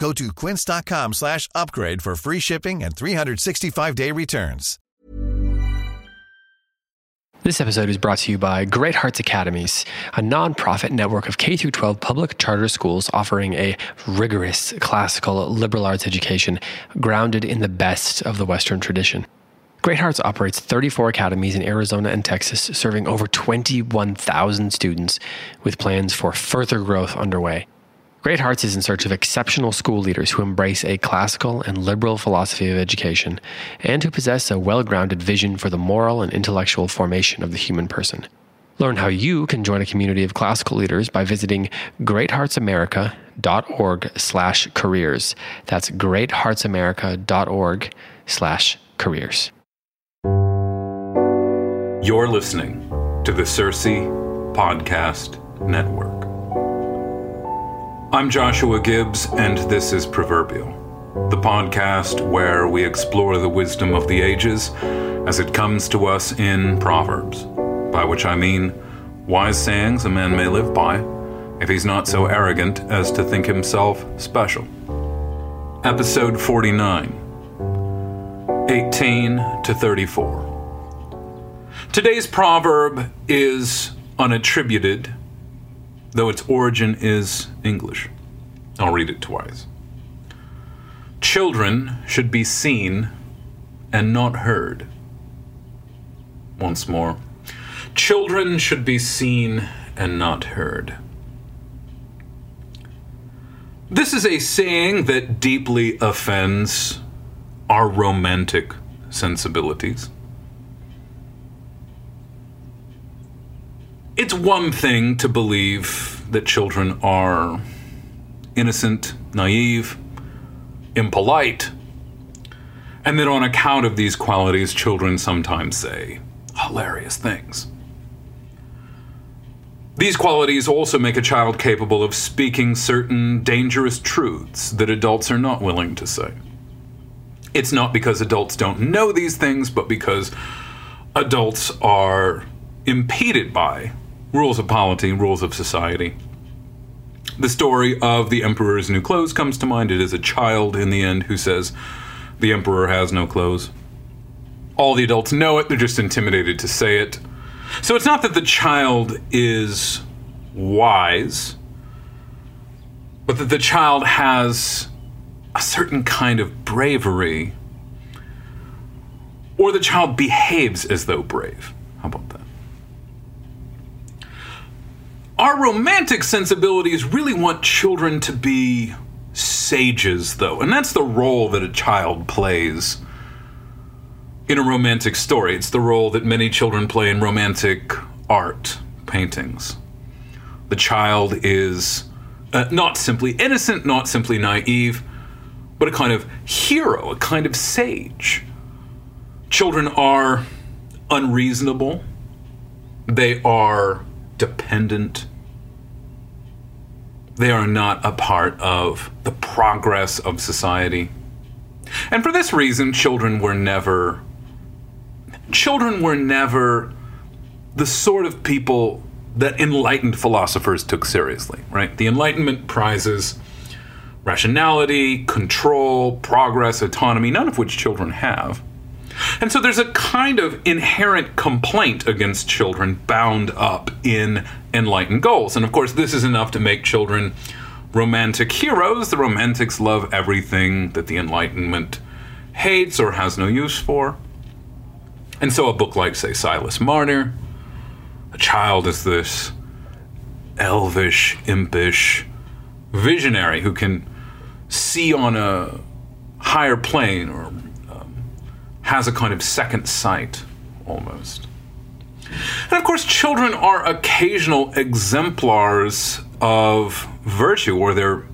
Go to quince.com slash upgrade for free shipping and 365-day returns. This episode is brought to you by Great Hearts Academies, a nonprofit network of K 12 public charter schools offering a rigorous classical liberal arts education grounded in the best of the Western tradition. Great Hearts operates 34 academies in Arizona and Texas, serving over 21,000 students, with plans for further growth underway. Great Hearts is in search of exceptional school leaders who embrace a classical and liberal philosophy of education and who possess a well grounded vision for the moral and intellectual formation of the human person. Learn how you can join a community of classical leaders by visiting greatheartsamerica.org slash careers. That's greatheartsamerica.org slash careers. You're listening to the Circe Podcast Network. I'm Joshua Gibbs, and this is Proverbial, the podcast where we explore the wisdom of the ages as it comes to us in Proverbs, by which I mean wise sayings a man may live by if he's not so arrogant as to think himself special. Episode 49 18 to 34. Today's proverb is unattributed, though its origin is English. I'll read it twice. Children should be seen and not heard. Once more. Children should be seen and not heard. This is a saying that deeply offends our romantic sensibilities. It's one thing to believe that children are innocent, naive, impolite, and that on account of these qualities, children sometimes say hilarious things. These qualities also make a child capable of speaking certain dangerous truths that adults are not willing to say. It's not because adults don't know these things, but because adults are impeded by rules of polity, rules of society. The story of the Emperor's new clothes comes to mind. It is a child in the end who says, The Emperor has no clothes. All the adults know it, they're just intimidated to say it. So it's not that the child is wise, but that the child has a certain kind of bravery, or the child behaves as though brave. How about that? Our romantic sensibilities really want children to be sages, though, and that's the role that a child plays in a romantic story. It's the role that many children play in romantic art, paintings. The child is uh, not simply innocent, not simply naive, but a kind of hero, a kind of sage. Children are unreasonable, they are dependent, they are not a part of the progress of society. And for this reason, children were never children were never the sort of people that enlightened philosophers took seriously, right? The Enlightenment prizes rationality, control, progress, autonomy, none of which children have. And so there's a kind of inherent complaint against children bound up in enlightened goals. And of course, this is enough to make children romantic heroes. The romantics love everything that the Enlightenment hates or has no use for. And so a book like, say, Silas Marner, a child is this elvish, impish visionary who can see on a higher plane or has a kind of second sight almost. And of course, children are occasional exemplars of virtue, or they're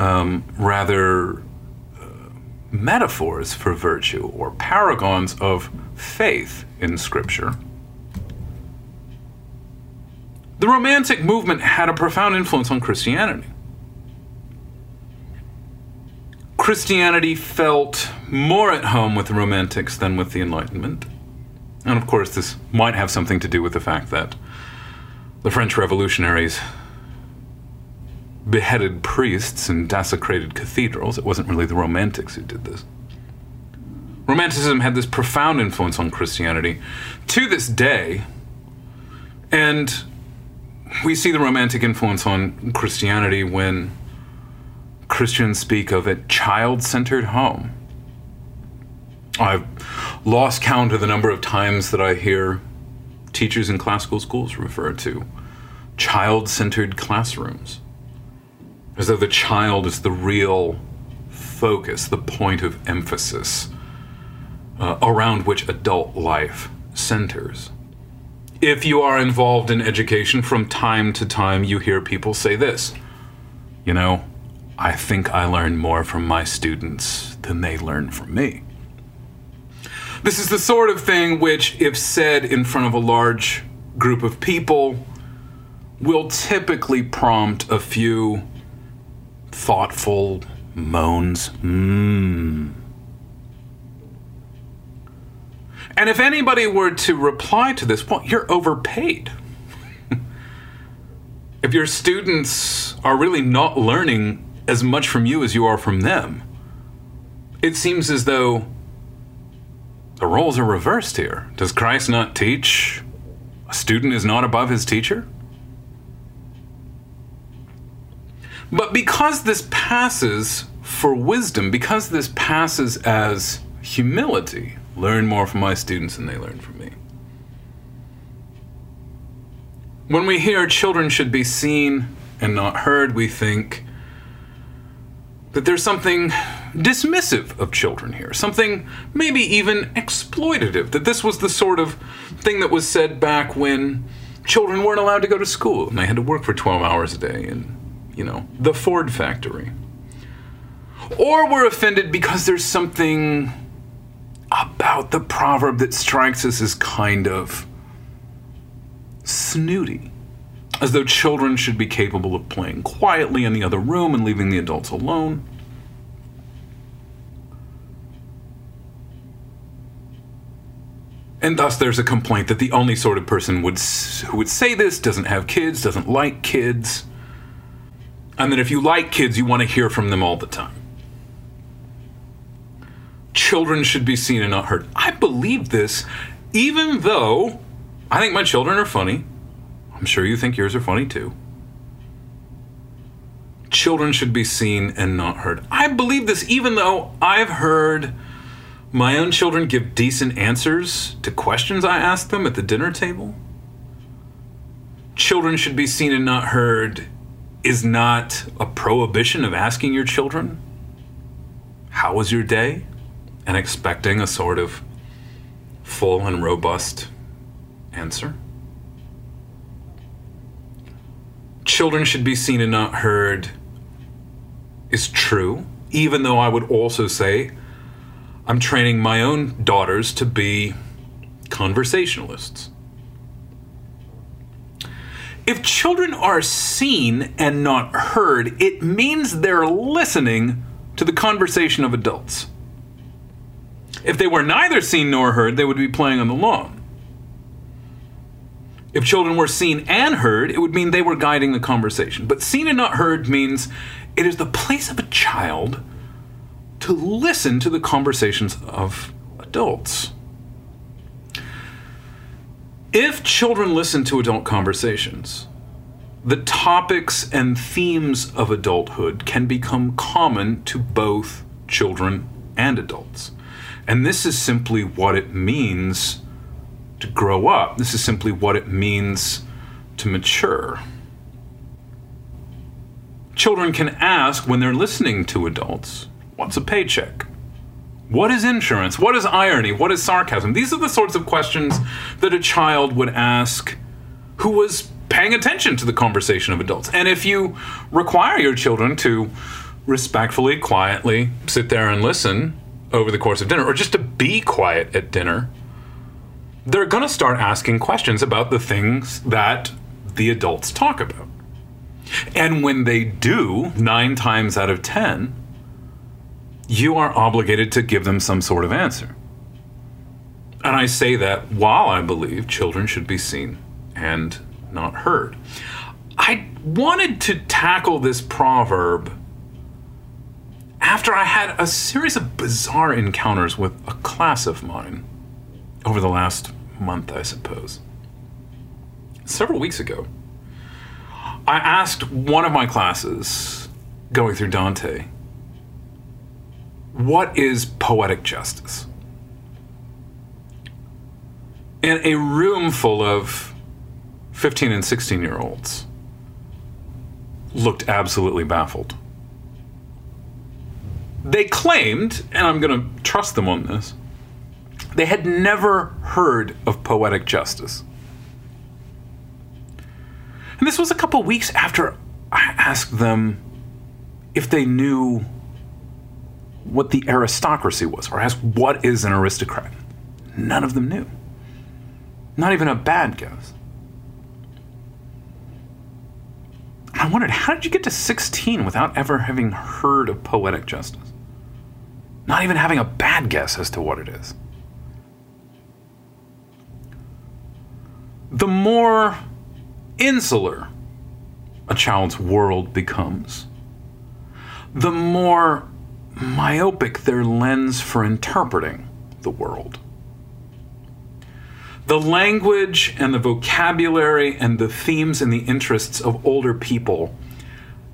um, rather uh, metaphors for virtue, or paragons of faith in Scripture. The Romantic movement had a profound influence on Christianity. Christianity felt more at home with the Romantics than with the Enlightenment. And of course, this might have something to do with the fact that the French revolutionaries beheaded priests and desecrated cathedrals. It wasn't really the Romantics who did this. Romanticism had this profound influence on Christianity to this day. And we see the Romantic influence on Christianity when Christians speak of a child centered home. I've lost count of the number of times that I hear teachers in classical schools refer to child centered classrooms as though the child is the real focus, the point of emphasis uh, around which adult life centers. If you are involved in education, from time to time you hear people say this You know, I think I learn more from my students than they learn from me. This is the sort of thing which, if said in front of a large group of people, will typically prompt a few thoughtful moans. Mmm. And if anybody were to reply to this, well, you're overpaid. if your students are really not learning as much from you as you are from them, it seems as though the roles are reversed here. Does Christ not teach a student is not above his teacher? But because this passes for wisdom, because this passes as humility, learn more from my students than they learn from me. When we hear children should be seen and not heard, we think that there's something dismissive of children here, something maybe even exploitative, that this was the sort of thing that was said back when children weren't allowed to go to school and they had to work for 12 hours a day in, you know, the Ford factory. Or we're offended because there's something about the proverb that strikes us as kind of snooty as though children should be capable of playing quietly in the other room and leaving the adults alone. And thus, there's a complaint that the only sort of person would, who would say this doesn't have kids, doesn't like kids, and that if you like kids, you want to hear from them all the time. Children should be seen and not heard. I believe this, even though I think my children are funny. I'm sure you think yours are funny too. Children should be seen and not heard. I believe this even though I've heard my own children give decent answers to questions I ask them at the dinner table. Children should be seen and not heard is not a prohibition of asking your children, How was your day? and expecting a sort of full and robust answer. Children should be seen and not heard is true, even though I would also say I'm training my own daughters to be conversationalists. If children are seen and not heard, it means they're listening to the conversation of adults. If they were neither seen nor heard, they would be playing on the lawn. If children were seen and heard, it would mean they were guiding the conversation. But seen and not heard means it is the place of a child to listen to the conversations of adults. If children listen to adult conversations, the topics and themes of adulthood can become common to both children and adults. And this is simply what it means to grow up. This is simply what it means to mature. Children can ask when they're listening to adults, What's a paycheck? What is insurance? What is irony? What is sarcasm? These are the sorts of questions that a child would ask who was paying attention to the conversation of adults. And if you require your children to respectfully, quietly sit there and listen over the course of dinner, or just to be quiet at dinner, they're going to start asking questions about the things that the adults talk about. And when they do, nine times out of ten, you are obligated to give them some sort of answer. And I say that while I believe children should be seen and not heard. I wanted to tackle this proverb after I had a series of bizarre encounters with a class of mine over the last month, I suppose. Several weeks ago, I asked one of my classes going through Dante what is poetic justice? In a room full of 15 and 16 year olds looked absolutely baffled. They claimed, and I'm going to trust them on this, they had never heard of poetic justice. And this was a couple weeks after I asked them if they knew what the aristocracy was, or asked what is an aristocrat. None of them knew. Not even a bad guess. I wondered, how did you get to 16 without ever having heard of poetic justice? Not even having a bad guess as to what it is. The more insular a child's world becomes, the more myopic their lens for interpreting the world. The language and the vocabulary and the themes and the interests of older people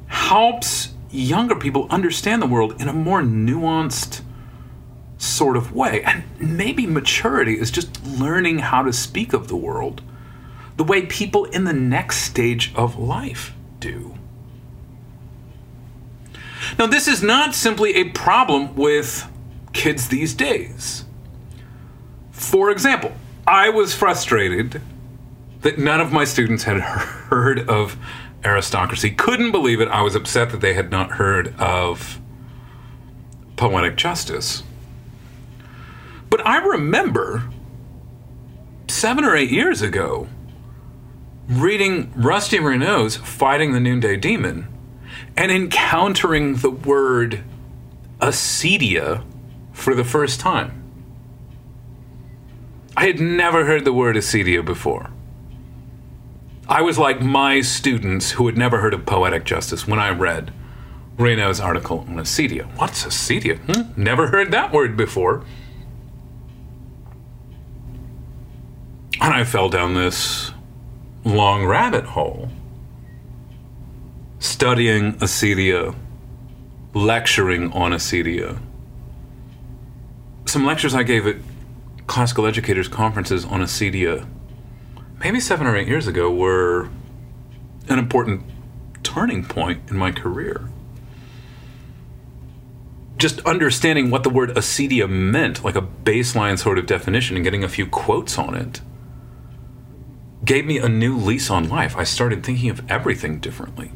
helps younger people understand the world in a more nuanced sort of way. And maybe maturity is just learning how to speak of the world the way people in the next stage of life do. Now, this is not simply a problem with kids these days. For example, I was frustrated that none of my students had heard of aristocracy. Couldn't believe it. I was upset that they had not heard of poetic justice. But I remember seven or eight years ago reading Rusty Reno's Fighting the Noonday Demon and encountering the word acedia for the first time. I had never heard the word acedia before. I was like my students who had never heard of poetic justice when I read Reno's article on acedia. What's acedia? Hmm? Never heard that word before. And I fell down this long rabbit hole studying acedia, lecturing on acedia. Some lectures I gave at classical educators conferences on acedia, maybe seven or eight years ago, were an important turning point in my career. Just understanding what the word acedia meant, like a baseline sort of definition, and getting a few quotes on it, gave me a new lease on life. I started thinking of everything differently.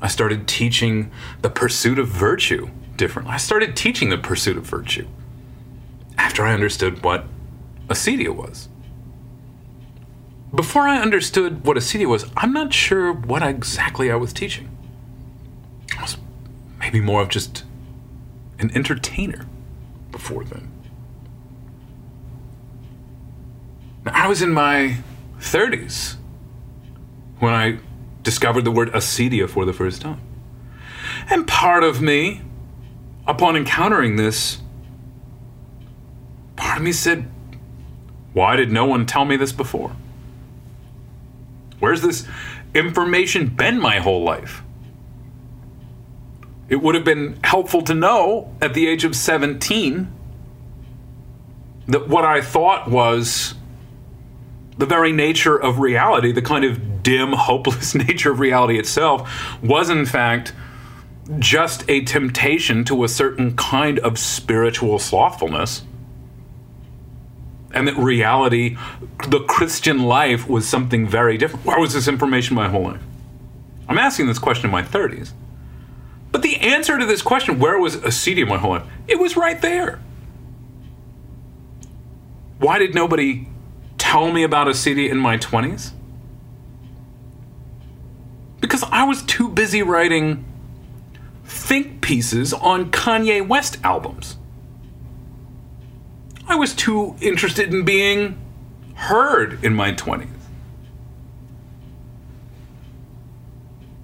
I started teaching the pursuit of virtue differently. I started teaching the pursuit of virtue after I understood what acedia was. Before I understood what acedia was, I'm not sure what exactly I was teaching. I was maybe more of just an entertainer before then. Now, I was in my 30s when I discovered the word acedia for the first time. And part of me, upon encountering this, part of me said, Why did no one tell me this before? Where's this information been my whole life? It would have been helpful to know at the age of 17 that what I thought was the very nature of reality, the kind of dim, hopeless nature of reality itself, was in fact just a temptation to a certain kind of spiritual slothfulness. And that reality, the Christian life, was something very different. Where was this information my whole life? I'm asking this question in my 30s. But the answer to this question, where was acedia my whole life? It was right there. Why did nobody tell me about acedia in my 20s? Because I was too busy writing think pieces on Kanye West albums. I was too interested in being heard in my 20s.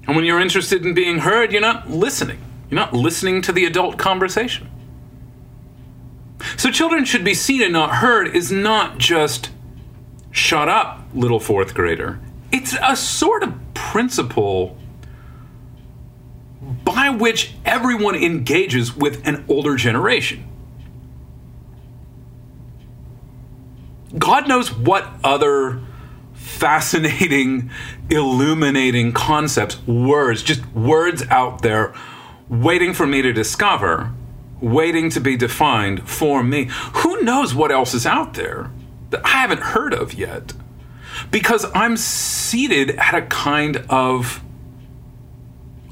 And when you're interested in being heard, you're not listening. You're not listening to the adult conversation. So, children should be seen and not heard is not just shut up, little fourth grader. It's a sort of principle by which everyone engages with an older generation. God knows what other fascinating, illuminating concepts, words, just words out there waiting for me to discover, waiting to be defined for me. Who knows what else is out there that I haven't heard of yet? Because I'm seated at a kind of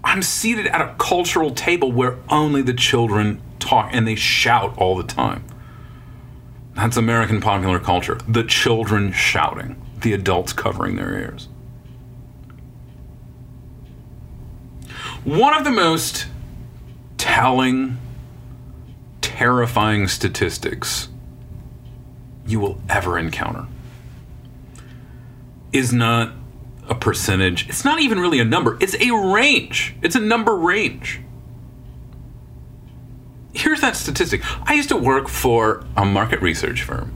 I'm seated at a cultural table where only the children talk and they shout all the time. That's American popular culture. The children shouting, the adults covering their ears. One of the most telling, terrifying statistics you will ever encounter is not a percentage. It's not even really a number. It's a range. It's a number range. Here's that statistic. I used to work for a market research firm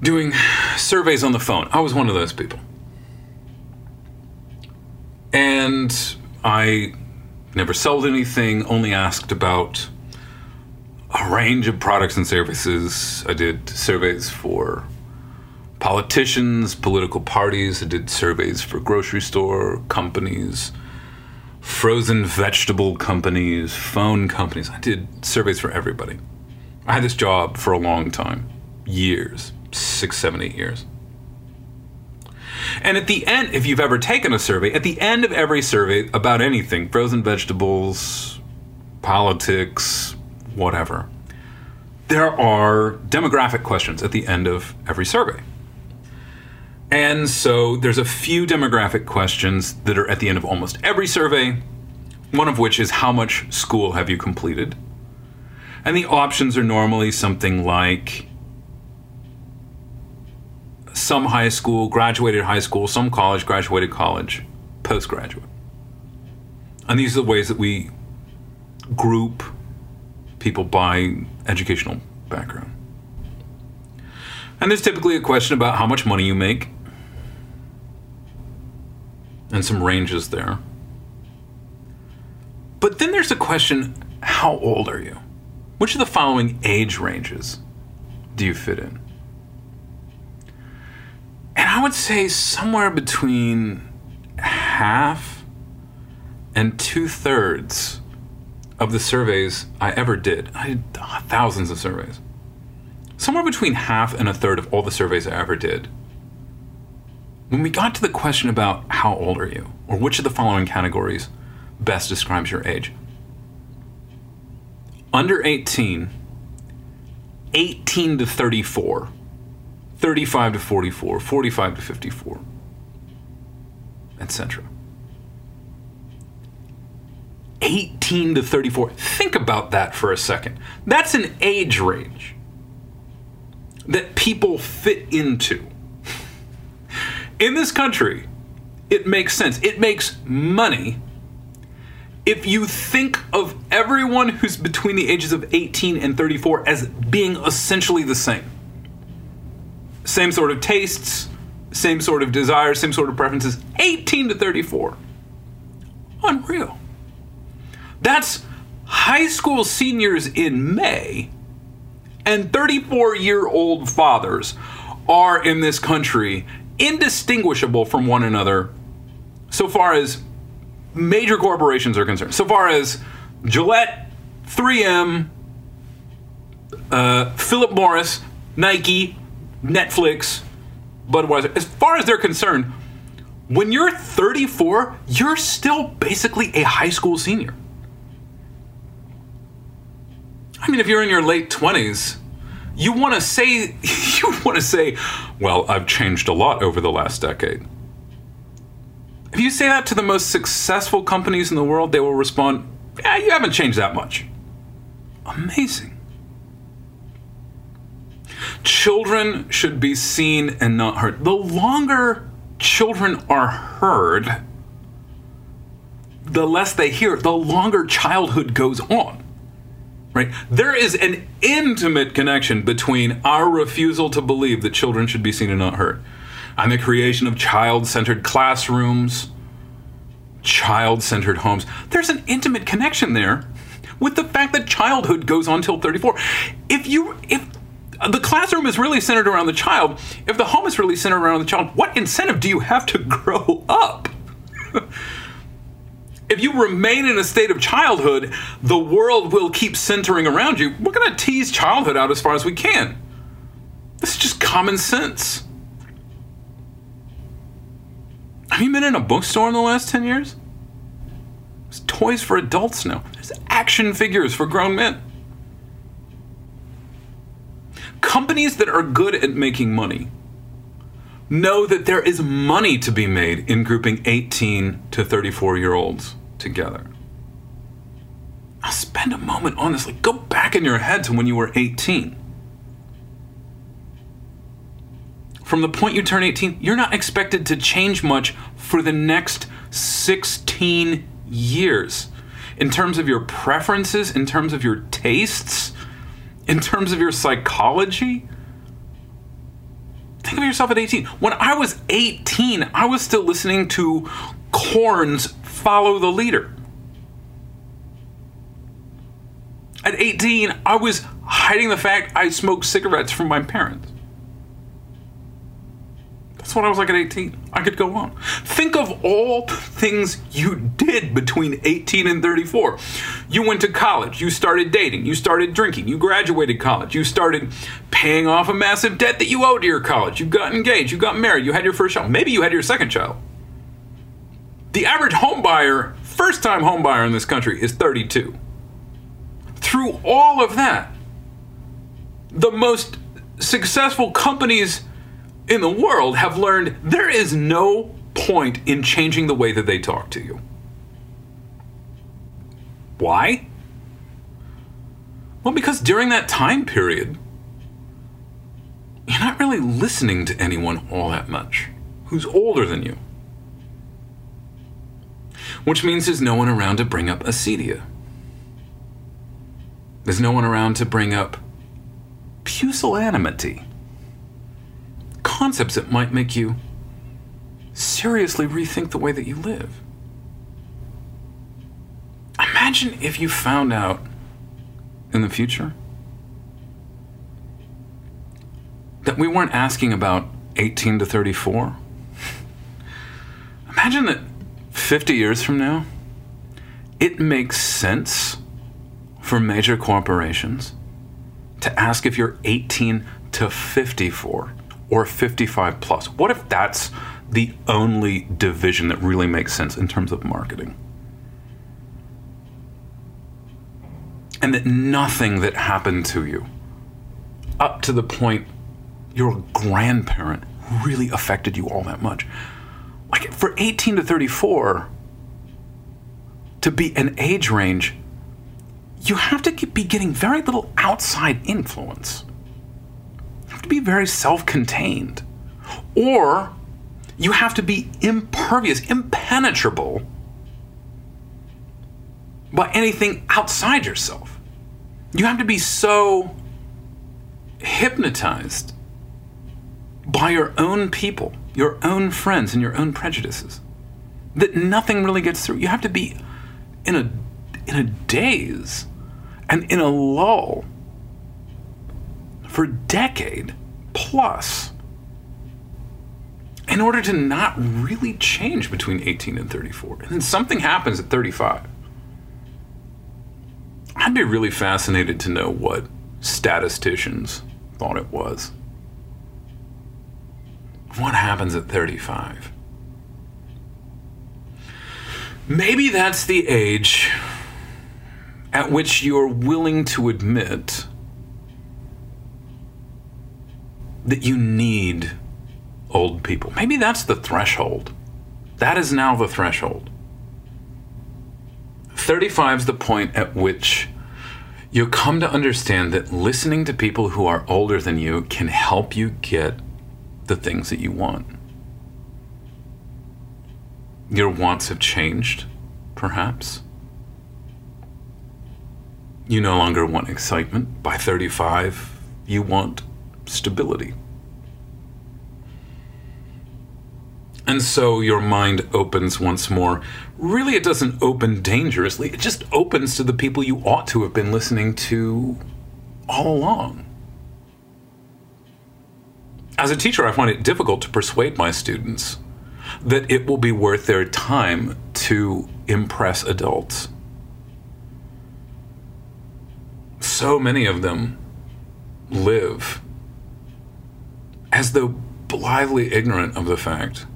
doing surveys on the phone. I was one of those people. And I never sold anything, only asked about a range of products and services. I did surveys for politicians, political parties. I did surveys for grocery store companies, frozen vegetable companies, phone companies. I did surveys for everybody. I had this job for a long time years six, seven, eight years. And at the end, if you've ever taken a survey, at the end of every survey about anything frozen vegetables, politics, whatever there are demographic questions at the end of every survey. And so there's a few demographic questions that are at the end of almost every survey, one of which is how much school have you completed? And the options are normally something like some high school, graduated high school, some college, graduated college, postgraduate. And these are the ways that we group people by educational background. And there's typically a question about how much money you make and some ranges there. But then there's a question how old are you? Which of the following age ranges do you fit in? And I would say somewhere between half and two thirds of the surveys I ever did, I did thousands of surveys. Somewhere between half and a third of all the surveys I ever did when we got to the question about how old are you, or which of the following categories best describes your age, under 18, 18 to 34, 35 to 44, 45 to 54, etc. 18 to 34. Think about that for a second. That's an age range that people fit into in this country, it makes sense. It makes money if you think of everyone who's between the ages of 18 and 34 as being essentially the same. Same sort of tastes, same sort of desires, same sort of preferences. 18 to 34. Unreal. That's high school seniors in May and 34 year old fathers are in this country indistinguishable from one another so far as major corporations are concerned. So far as Gillette, 3M, uh, Philip Morris, Nike, Netflix, Budweiser, as far as they're concerned, when you're 34, you're still basically a high school senior. I mean, if you're in your late 20s, you want to say you want to say, "Well, I've changed a lot over the last decade." If you say that to the most successful companies in the world, they will respond, "Yeah, you haven't changed that much." Amazing. Children should be seen and not heard. The longer children are heard, the less they hear, the longer childhood goes on. Right? There is an intimate connection between our refusal to believe that children should be seen and not heard and the creation of child centered classrooms, child centered homes. There's an intimate connection there with the fact that childhood goes on till 34. If you, if the classroom is really centered around the child, if the home is really centered around the child, what incentive do you have to grow up? If you remain in a state of childhood, the world will keep centering around you. We're going to tease childhood out as far as we can. This is just common sense. Have you been in a bookstore in the last 10 years? There's toys for adults now, there's action figures for grown men. Companies that are good at making money know that there is money to be made in grouping 18 to 34 year olds together. Now, spend a moment, honestly, go back in your head to when you were 18. From the point you turn 18, you're not expected to change much for the next 16 years. In terms of your preferences, in terms of your tastes, in terms of your psychology. Think of yourself at 18. When I was 18, I was still listening to Korn's Follow the Leader. At 18, I was hiding the fact I smoked cigarettes from my parents. That's what I was like at 18. I could go on. Think of all the things you did between 18 and 34. You went to college, you started dating, you started drinking, you graduated college, you started paying off a massive debt that you owed to your college, you got engaged, you got married, you had your first child, maybe you had your second child. The average home buyer, first time home buyer in this country, is 32. Through all of that, the most successful companies in the world have learned there is no point in changing the way that they talk to you. Why? Well, because during that time period, you're not really listening to anyone all that much who's older than you. Which means there's no one around to bring up acedia. There's no one around to bring up pusillanimity concepts that might make you seriously rethink the way that you live. Imagine if you found out in the future that we weren't asking about 18 to 34. Imagine that 50 years from now, it makes sense for major corporations to ask if you're 18 to 54 or 55 plus? What if that's the only division that really makes sense in terms of marketing? And that nothing that happened to you up to the point you're grandparent really affected you all that much. Like for 18 to 34 to be an age range, you have to be getting very little outside influence You have to be very self contained. Or you have to be impervious, impenetrable by anything outside yourself. You have to be so hypnotized by your own people, your own friends, and your own prejudices that nothing really gets through. You have to be in a in a daze and in a lull for a decade plus in order to not really change between 18 and 34. And then something happens at 35. I'd be really fascinated to know what statisticians thought it was. What happens at 35? Maybe that's the age at which you're willing to admit that you need old people. Maybe that's the threshold. That is now the threshold. 35 is the point at which you come to understand that listening to people who are older than you can help you get the things that you want. Your wants have changed, perhaps. You no longer want excitement. By 35, you want stability. And so your mind opens once more. Really, it doesn't open dangerously, it just opens to the people you ought to have been listening to all along. As a teacher, I find it difficult to persuade my students that it will be worth their time to impress adults. So many of them live as though blithely ignorant of the fact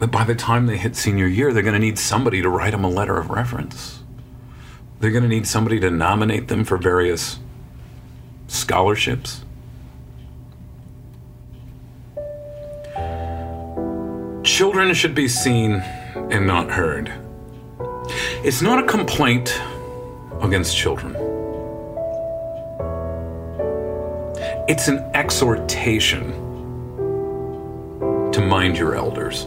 that by the time they hit senior year, they're going to need somebody to write them a letter of reference. They're going to need somebody to nominate them for various scholarships. Children should be seen and not heard. It's not a complaint against children. It's an exhortation to mind your elders.